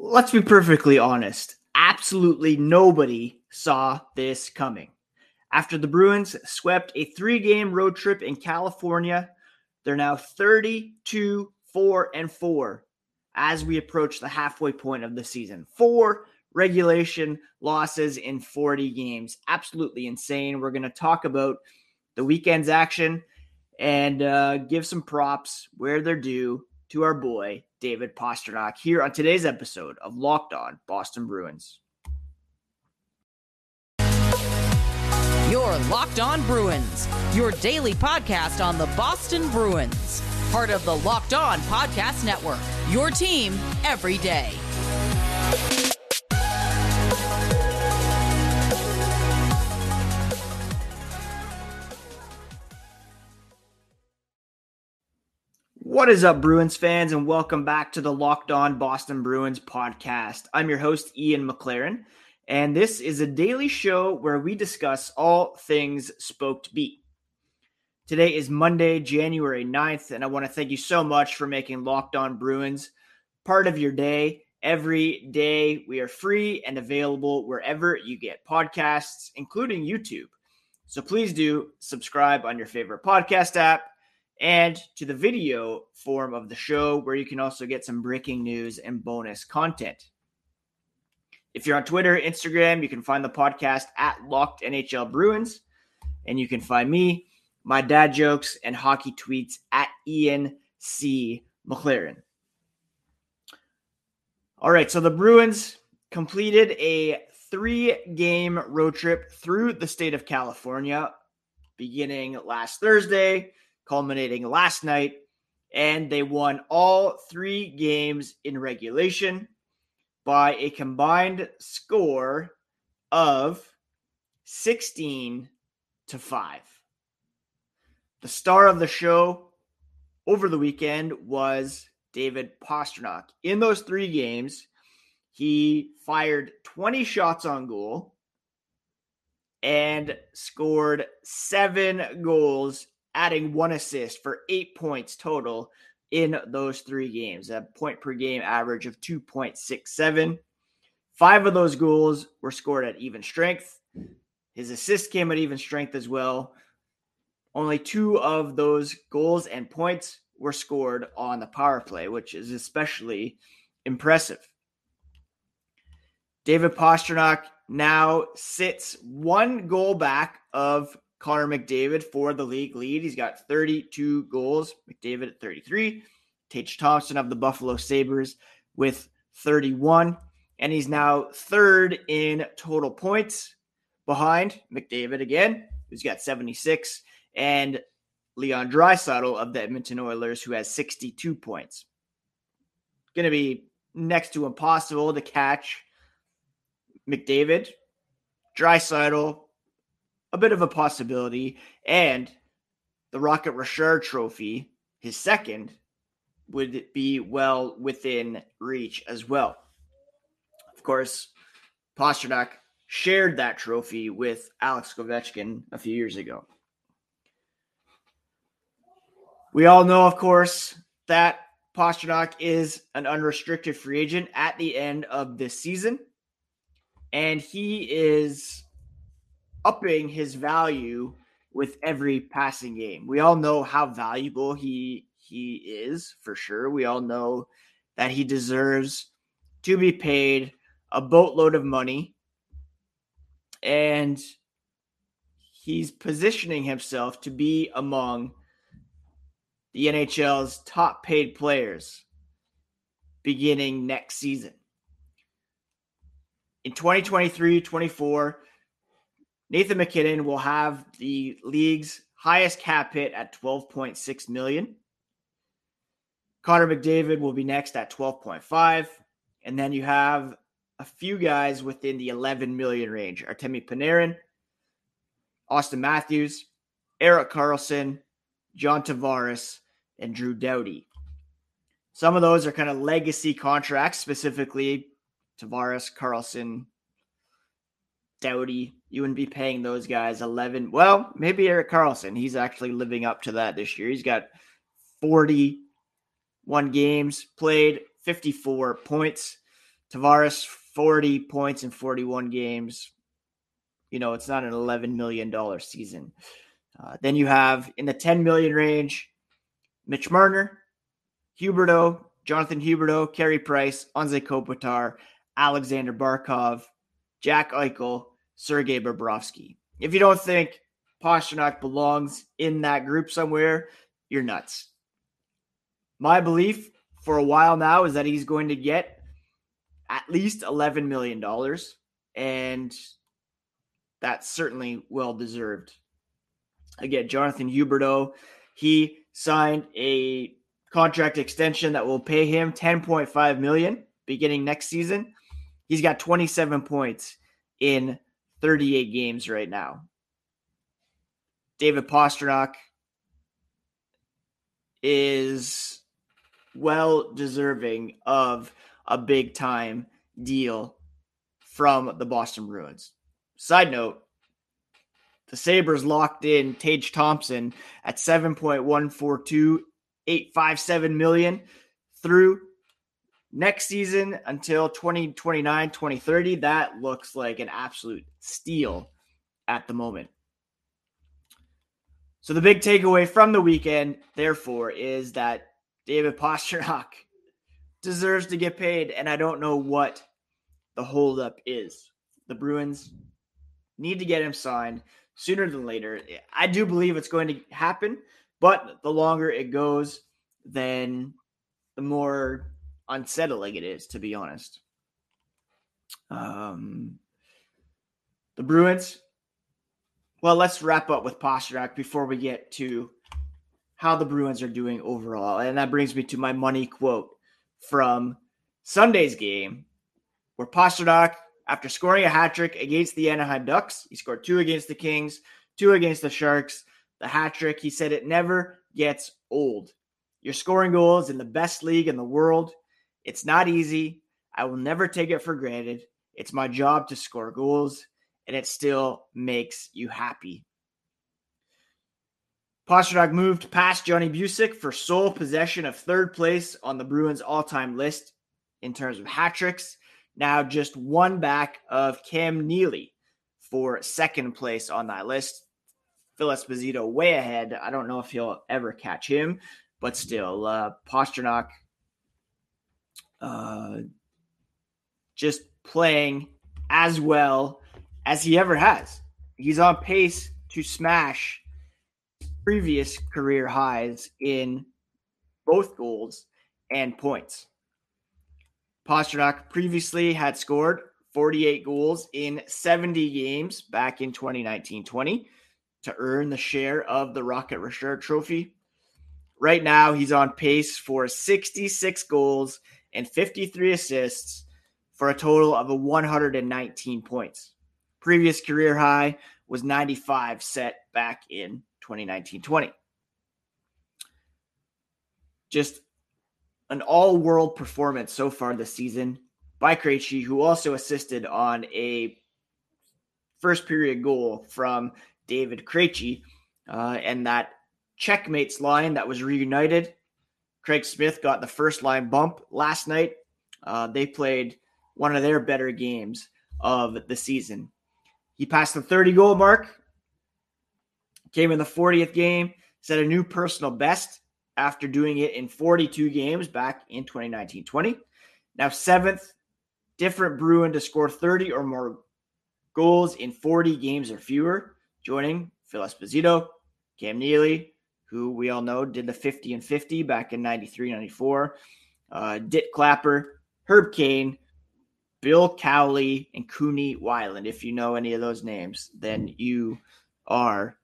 Let's be perfectly honest. Absolutely nobody saw this coming. After the Bruins swept a three game road trip in California, they're now 32 4 and 4 as we approach the halfway point of the season. Four regulation losses in 40 games. Absolutely insane. We're going to talk about the weekend's action and uh, give some props where they're due to our boy, David Pastrnak, here on today's episode of Locked On Boston Bruins. Your Locked On Bruins, your daily podcast on the Boston Bruins, part of the Locked On Podcast Network, your team every day. What is up, Bruins fans, and welcome back to the Locked On Boston Bruins podcast. I'm your host, Ian McLaren, and this is a daily show where we discuss all things Spoked B. Today is Monday, January 9th, and I want to thank you so much for making Locked On Bruins part of your day. Every day, we are free and available wherever you get podcasts, including YouTube. So please do subscribe on your favorite podcast app and to the video form of the show, where you can also get some breaking news and bonus content. If you're on Twitter, Instagram, you can find the podcast at Locked NHL Bruins, and you can find me, my dad jokes, and hockey tweets at Ian C. McLaren. All right, so the Bruins completed a three game road trip through the state of California beginning last Thursday culminating last night. And they won all three games in regulation by a combined score of 16 to 5. The star of the show over the weekend was David Pastrnak. In those three games, he fired 20 shots on goal and scored seven goals adding one assist for eight points total in those three games, a point per game average of 2.67. Five of those goals were scored at even strength. His assist came at even strength as well. Only two of those goals and points were scored on the power play, which is especially impressive. David Pastrnak now sits one goal back of Connor McDavid for the league lead. He's got 32 goals. McDavid at 33. Tage Thompson of the Buffalo Sabres with 31. And he's now third in total points behind McDavid again, who's got 76, and Leon Draisaitl of the Edmonton Oilers, who has 62 points. Going to be next to impossible to catch McDavid. Draisaitl a bit of a possibility. And the Rocket Richard trophy, his second, would be well within reach as well. Of course, Pastrnak shared that trophy with Alex Ovechkin a few years ago. We all know, of course, that Pastrnak is an unrestricted free agent at the end of this season. And he is upping his value with every passing game. We all know how valuable he he is for sure. We all know that he deserves to be paid a boatload of money and he's positioning himself to be among the NHL's top paid players beginning next season. In 2023 24, Nathan MacKinnon will have the league's highest cap hit at 12.6 million. Connor McDavid will be next at 12.5. And then you have a few guys within the 11 million range. Artemi Panarin, Auston Matthews, Erik Karlsson, John Tavares, and Drew Doughty. Some of those are kind of legacy contracts, specifically Tavares, Karlsson, Doughty. You wouldn't be paying those guys 11. Well, maybe Erik Karlsson. He's actually living up to that this year. He's got 41 games played, 54 points. Tavares, 40 points in 41 games. You know, it's not an $11 million season. Uh, then you have in the 10 million range, Mitch Marner, Huberdeau, Jonathan Huberdeau, Carey Price, Anze Kopitar, Alexander Barkov, Jack Eichel, Sergei Bobrovsky. If you don't think Pastrnak belongs in that group somewhere, you're nuts. My belief for a while now is that he's going to get at least $11 million, and that's certainly well deserved. Again, Jonathan Huberdeau, he signed a contract extension that will pay him 10.5 million beginning next season. He's got 27 points in 38 games right now. David Pastrnak is well deserving of a big time deal from the Boston Bruins. Side note, the Sabres locked in Tage Thompson at 7.142857 million through next season until 2029 2030 that looks like an absolute steal at the moment. So the big takeaway from the weekend therefore is that david pastrnak deserves to get paid and i don't know what the holdup is. The bruins need to get him signed sooner than later. I do believe it's going to happen but the longer it goes then the more unsettling it is, to be honest. Um, the Bruins. Well, let's wrap up with Pastrnak before we get to how the Bruins are doing overall. And that brings me to my money quote from Sunday's game, where Pastrnak, after scoring a hat trick against the Anaheim Ducks, he scored two against the Kings, two against the Sharks. The hat trick, he said, it never gets old. You're scoring goals in the best league in the world. It's not easy. I will never take it for granted. It's my job to score goals, and it still makes you happy. Pastrnak moved past Johnny Bucyk for sole possession of third place on the Bruins all-time list in terms of hat tricks. Now just one back of Cam Neely for second place on that list. Phil Esposito way ahead. I don't know if he'll ever catch him, but still, uh, Pastrnak uh, just playing as well as he ever has. He's on pace to smash previous career highs in both goals and points. Pastrnak previously had scored 48 goals in 70 games back in 2019 20 to earn the share of the Rocket Richard Trophy. Right now, he's on pace for 66 goals and 53 assists for a total of a 119 points. Previous career high was 95 set back in 2019-20. Just an all-world performance so far this season by Krejci, who also assisted on a first period goal from David Krejci, uh, and that Czechmates line that was reunited Craig Smith got the first line bump last night. Uh, they played one of their better games of the season. He passed the 30 goal mark, came in the 40th game, set a new personal best after doing it in 42 games back in 2019 20. Now, seventh different Bruin to score 30 or more goals in 40 games or fewer, joining Phil Esposito, Cam Neely, who we all know did the 50 and 50 back in 93 94. Uh, Dit Clapper, Herb Cain, Bill Cowley, and Cooney Weiland. If you know any of those names, then you are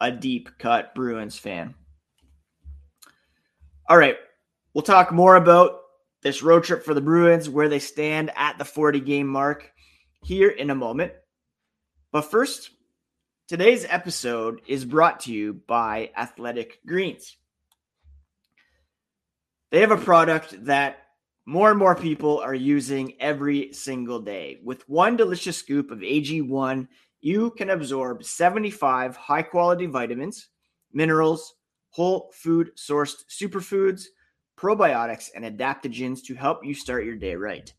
a deep cut Bruins fan. All right, we'll talk more about this road trip for the Bruins, where they stand at the 40 game mark here in a moment. But first, Today's episode is brought to you by Athletic Greens. They have a product that more and more people are using every single day. With one delicious scoop of AG1, you can absorb 75 high quality vitamins, minerals, whole food sourced superfoods, probiotics, and adaptogens to help you start your day right.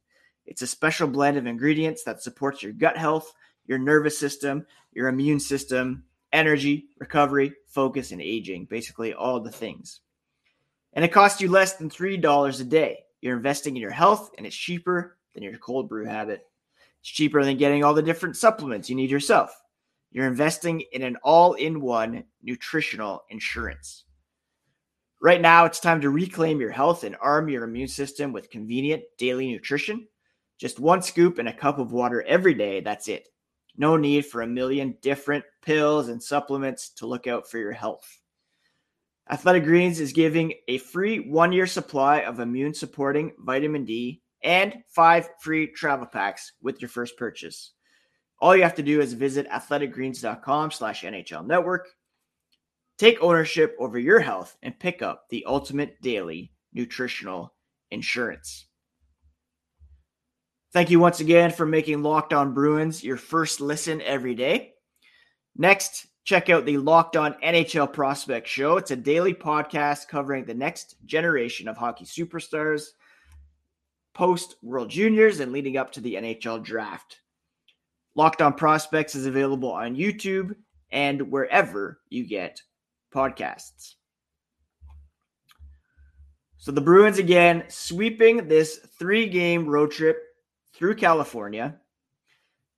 It's a special blend of ingredients that supports your gut health, your nervous system, your immune system, energy, recovery, focus, and aging basically, all the things. And it costs you less than $3 a day. You're investing in your health, and it's cheaper than your cold brew habit. It's cheaper than getting all the different supplements you need yourself. You're investing in an all in one nutritional insurance. Right now, it's time to reclaim your health and arm your immune system with convenient daily nutrition. Just one scoop and a cup of water every day. That's it. No need for a million different pills and supplements to look out for your health. Athletic Greens is giving a free one year supply of immune supporting vitamin D and five free travel packs with your first purchase. All you have to do is visit athleticgreens.com slash NHL network. Take ownership over your health and pick up the ultimate daily nutritional insurance. Thank you once again for making Locked On Bruins your first listen every day. Next, check out the Locked On NHL Prospect Show. It's a daily podcast covering the next generation of hockey superstars, post World Juniors, and leading up to the NHL Draft. Locked On Prospects is available on YouTube and wherever you get podcasts. So the Bruins again sweeping this three game road trip through California.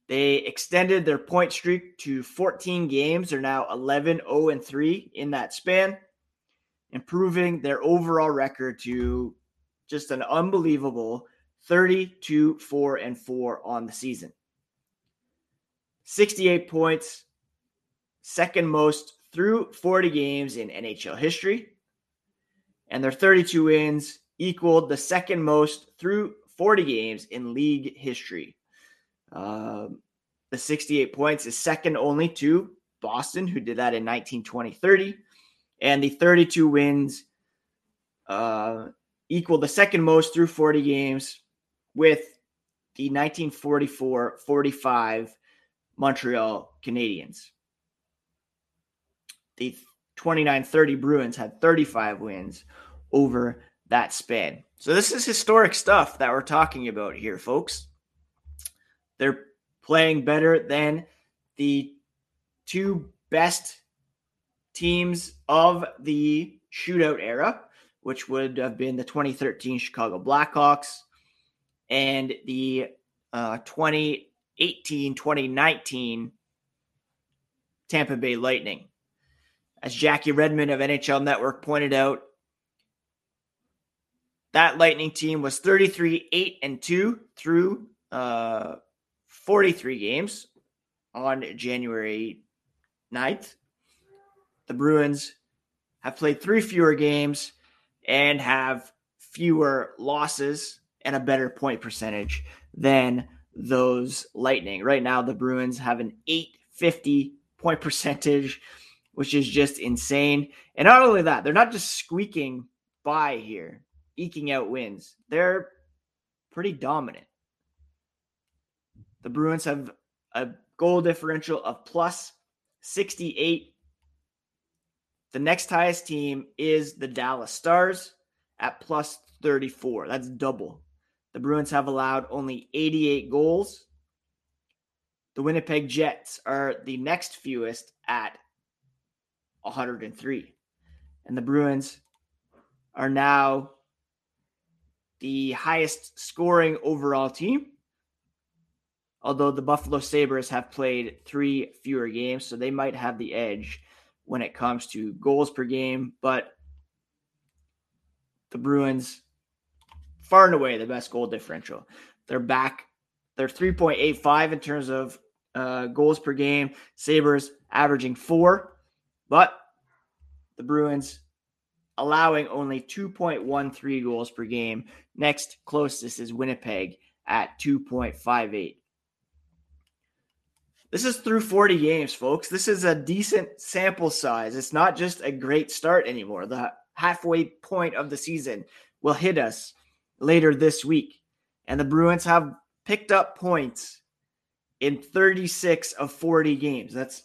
They extended their point streak to 14 games. They're now 11 0 and 3 in that span, improving their overall record to just an unbelievable 32 4 and 4 on the season. 68 points, second most through 40 games in NHL history. And their 32 wins equaled the second most through 40 games in league history. Um, the 68 points is second only to Boston, who did that in 1920 30. And the 32 wins uh, equal the second most through 40 games with the 1944 45 Montreal Canadiens. The 29 30 Bruins had 35 wins over that span. So, this is historic stuff that we're talking about here, folks. They're playing better than the two best teams of the shootout era, which would have been the 2013 Chicago Blackhawks and the uh, 2018 2019 Tampa Bay Lightning. As Jackie Redmond of NHL Network pointed out, that Lightning team was 33 8 and 2 through uh, 43 games on January 9th. The Bruins have played three fewer games and have fewer losses and a better point percentage than those Lightning. Right now, the Bruins have an 850 point percentage, which is just insane. And not only that, they're not just squeaking by here, eking out wins, they're pretty dominant. The Bruins have a goal differential of plus 68. The next highest team is the Dallas Stars at plus 34. That's double. The Bruins have allowed only 88 goals. The Winnipeg Jets are the next fewest at 103. And the Bruins are now the highest scoring overall team although the Buffalo Sabres have played three fewer games, so they might have the edge when it comes to goals per game. But the Bruins, far and away, the best goal differential. They're back, they're 3.85 in terms of uh, goals per game. Sabres averaging four, but the Bruins allowing only 2.13 goals per game. Next closest is Winnipeg at 2.58. This is through 40 games, folks. This is a decent sample size. It's not just a great start anymore. The halfway point of the season will hit us later this week. And the Bruins have picked up points in 36 of 40 games. That's,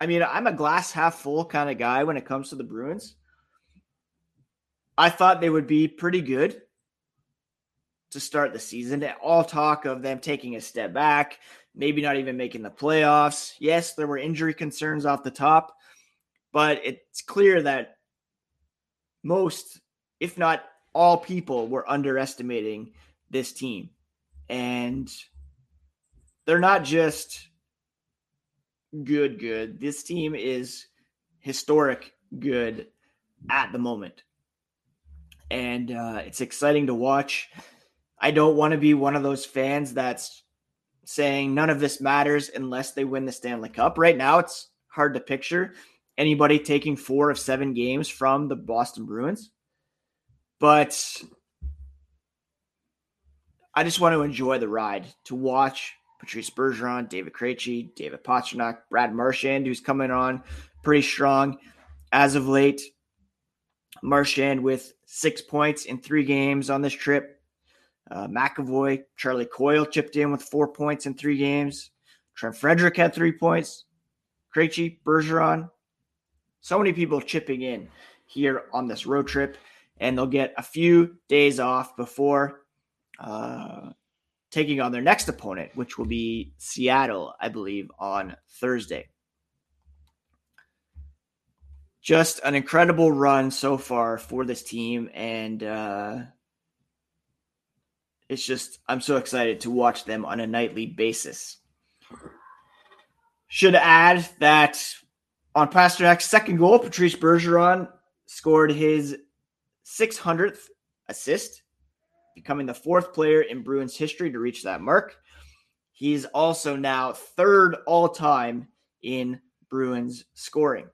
I mean, I'm a glass half full kind of guy when it comes to the Bruins. I thought they would be pretty good to start the season. All talk of them taking a step back, maybe not even making the playoffs. Yes, there were injury concerns off the top, but it's clear that most, if not all people, were underestimating this team. And they're not just good, good. This team is historic good at the moment. And uh, it's exciting to watch. I don't want to be one of those fans that's saying none of this matters unless they win the Stanley Cup. Right now, it's hard to picture anybody taking four of seven games from the Boston Bruins. But I just want to enjoy the ride to watch Patrice Bergeron, David Krejci, David Pastrnak, Brad Marchand, who's coming on pretty strong as of late. Marchand with six points in three games on this trip. Uh, McAvoy, Charlie Coyle chipped in with four points in three games. Trent Frederic had three points. Krejci, Bergeron. So many people chipping in here on this road trip, and they'll get a few days off before uh, taking on their next opponent, which will be Seattle, I believe, on Thursday. Just an incredible run so far for this team, and uh, it's just I'm so excited to watch them on a nightly basis. Should add that on Pastrnak's second goal, Patrice Bergeron scored his 600th assist becoming the fourth player in Bruins history to reach that mark. He's also now third all time in Bruins scoring.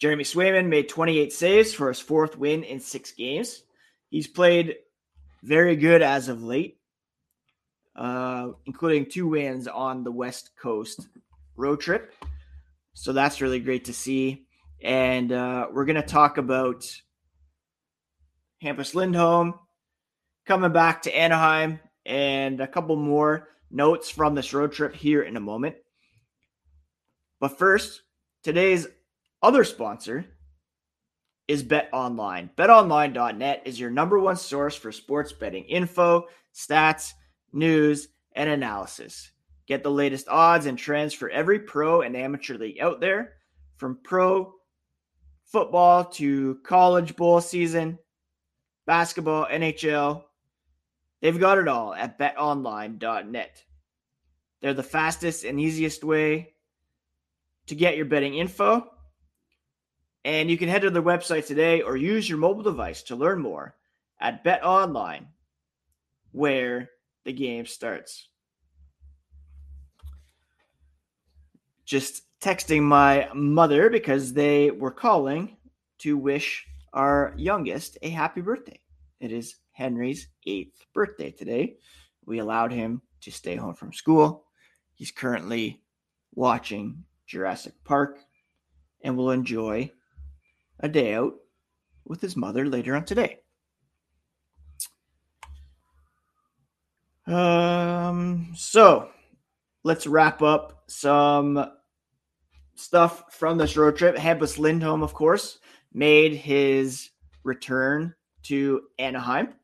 Jeremy Swayman made 28 saves for his fourth win in six games. He's played very good as of late, uh, including two wins on the West Coast road trip. So that's really great to see. And uh, we're going to talk about Hampus Lindholm coming back to Anaheim and a couple more notes from this road trip here in a moment. But first, today's other sponsor is Bet Online. BetOnline.net is your number one source for sports betting info, stats, news, and analysis. Get the latest odds and trends for every pro and amateur league out there, from pro football to college bowl season, basketball, NHL, They've got it all at betonline.net. They're the fastest and easiest way to get your betting info. And you can head to their website today or use your mobile device to learn more at BetOnline, where the game starts. Just texting my mother because they were calling to wish our youngest a happy birthday. It is Henry's eighth birthday today. We allowed him to stay home from school. He's currently watching Jurassic Park and will enjoy a day out with his mother later on today. Um, so let's wrap up some stuff from this road trip. Hampus Lindholm, of course, made his return to Anaheim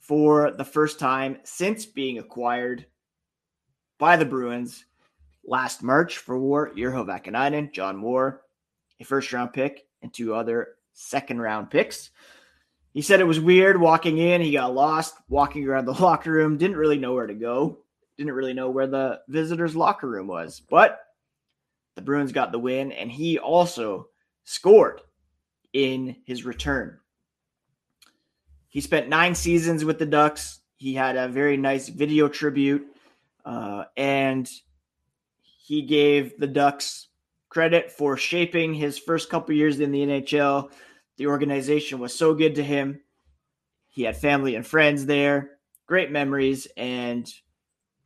for the first time since being acquired by the Bruins last March for War, Urho Vaakanainen, John Moore, a first round pick, and two other second round picks. He said it was weird walking in. He got lost walking around the locker room, didn't really know where to go, didn't really know where the visitors' locker room was. But the Bruins got the win, and he also scored in his return. He spent nine seasons with the Ducks. He had a very nice video tribute, uh, and he gave the Ducks credit for shaping his first couple years in the NHL. The organization was so good to him. He had family and friends there, great memories, and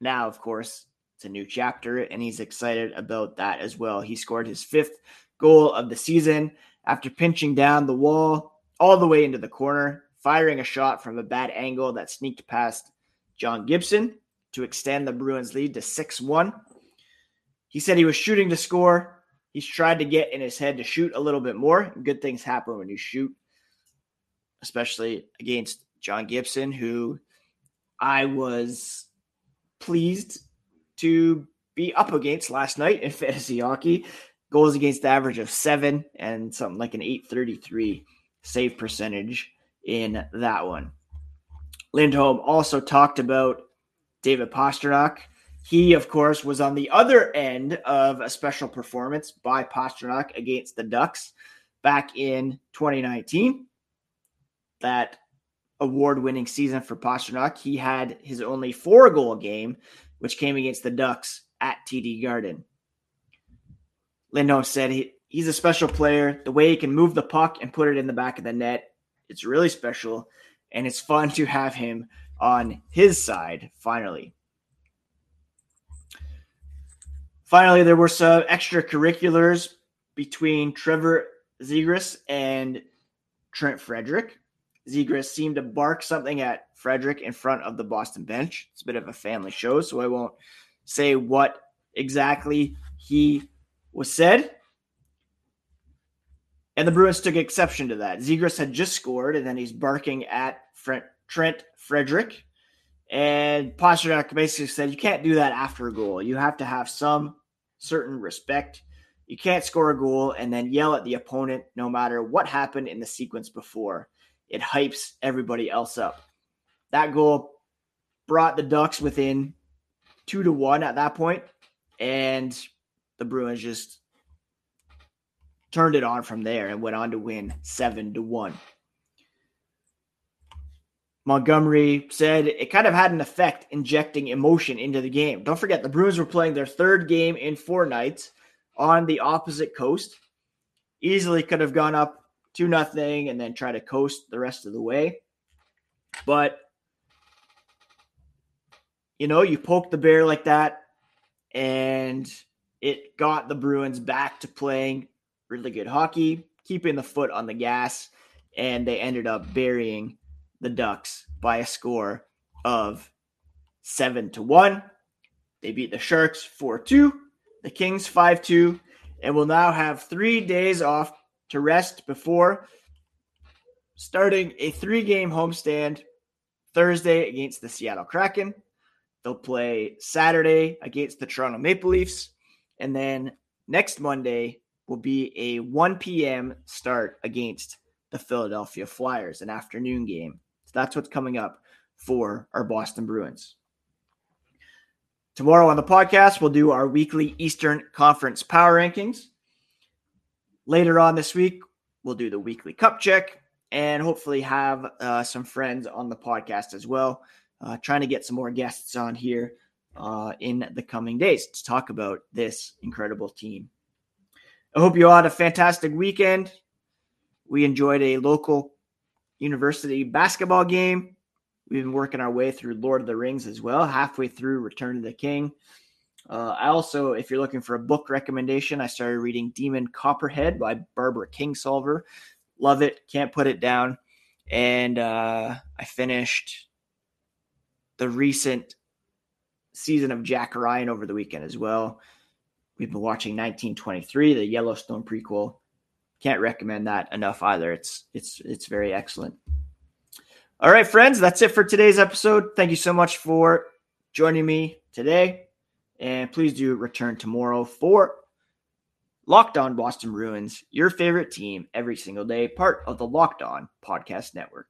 now, of course, it's a new chapter, and he's excited about that as well. He scored his fifth goal of the season after pinching down the wall all the way into the corner firing a shot from a bad angle that sneaked past John Gibson to extend the Bruins lead to 6 1. He said he was shooting to score. He's tried to get in his head to shoot a little bit more. Good things happen when you shoot. especially against John Gibson, who I was pleased to be up against last night in fantasy hockey. Goals against the average of seven and something like an 833 save percentage in that one. Lindholm also talked about David Pastrnak. He, of course, was on the other end of a special performance by Pastrnak against the Ducks back in 2019. That award winning season for Pastrnak. He had his only four goal game, which came against the Ducks at TD Garden. Lindholm said he, he's a special player. The way he can move the puck and put it in the back of the net, it's really special. And it's fun to have him on his side finally. Finally, there were some extracurriculars between Trevor Zegras and Trent Frederic. Zegras seemed to bark something at Frederic in front of the Boston bench. It's a bit of a family show, so I won't say what exactly he was said. And the Bruins took exception to that. Zegras had just scored, and then he's barking at Trent Frederic. And Pastrnak basically said, You can't do that after a goal. You have to have some certain respect. You can't score a goal and then yell at the opponent no matter what happened in the sequence before. It hypes everybody else up. That goal brought the Ducks within two to one at that point, and the Bruins just turned it on from there and went on to win seven to one. Montgomery said it kind of had an effect injecting emotion into the game. Don't forget, the Bruins were playing their third game in four nights on the opposite coast. Easily could have gone up to nothing and then try to coast the rest of the way. But you know, you poke the bear like that, and it got the Bruins back to playing really good hockey, keeping the foot on the gas, and they ended up burying the Ducks by a score of seven to one. They beat the Sharks 4 2, the Kings 5 2, and will now have three days off to rest before starting a three game homestand Thursday against the Seattle Kraken. They'll play Saturday against the Toronto Maple Leafs. And then next Monday will be a 1 p.m. start against the Philadelphia Flyers, an afternoon game. That's what's coming up for our Boston Bruins. Tomorrow on the podcast, we'll do our weekly Eastern Conference power rankings. Later on this week, we'll do the weekly cup check and hopefully have uh, some friends on the podcast as well. Uh, trying to get some more guests on here uh, in the coming days to talk about this incredible team. I hope you all had a fantastic weekend. We enjoyed a local university basketball game. We've been working our way through Lord of the Rings as well, halfway through Return of the King. Uh, I also, if you're looking for a book recommendation, I started reading Demon Copperhead by Barbara Kingsolver. Love it, can't put it down. And uh, I finished the recent season of Jack Ryan over the weekend as well. We've been watching 1923, the Yellowstone prequel. Can't recommend that enough either. It's it's it's very excellent. All right, friends, that's it for today's episode. Thank you so much for joining me today. And please do return tomorrow for Locked On Boston Bruins, your favorite team every single day, part of the Locked On Podcast Network.